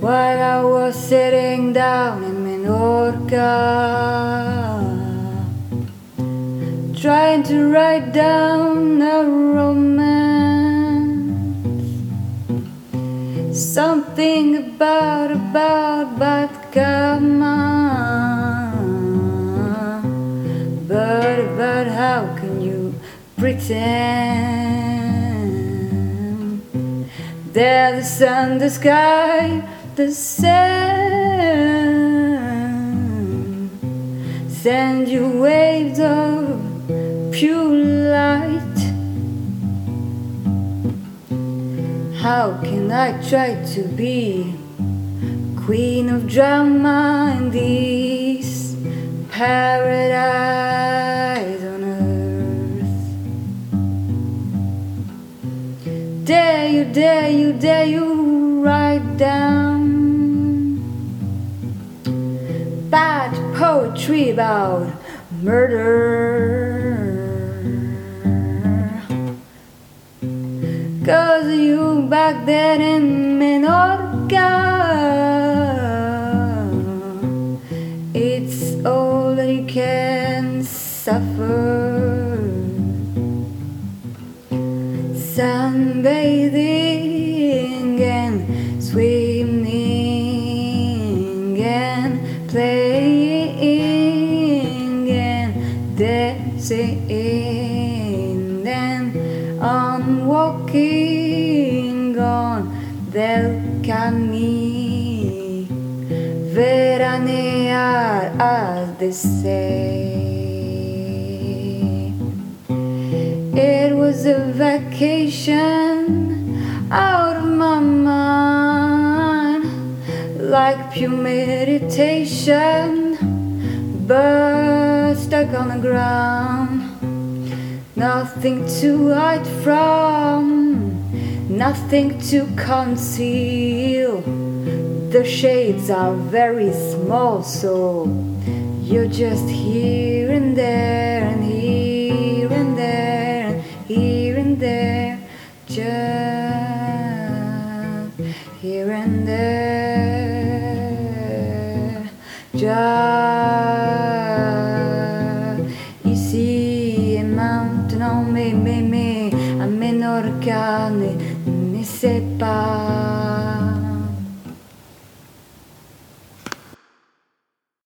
while I was sitting down in Menorca, trying to write down a romance, something about about on, but but how can you pretend? That the sun, the sky, the sand send you waves of pure light? How can I try to be queen of drama in this paradise on earth? Dare you, dare you, dare you write down poetry about murder? Cause you back there in Menorca It's all that you can suffer Sunbathing dancing and on walking on del camino. Veranear as they say it was a vacation out of my mind like pure meditation but on the ground. Nothing to hide from, nothing to conceal. The shades are very small, so you're just here and there, and here and there, and here and there, just here and there, just. mais c'est pas.